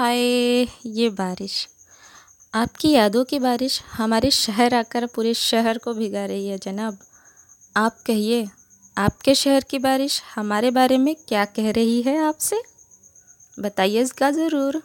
हाय, ये बारिश। आपकी यादों की बारिश हमारे शहर आकर पूरे शहर को भिगा रही है, जनाब। आप कहिए, आपके शहर की बारिश हमारे बारे में क्या कह रही है आपसे? बताइए इसका ज़रूर।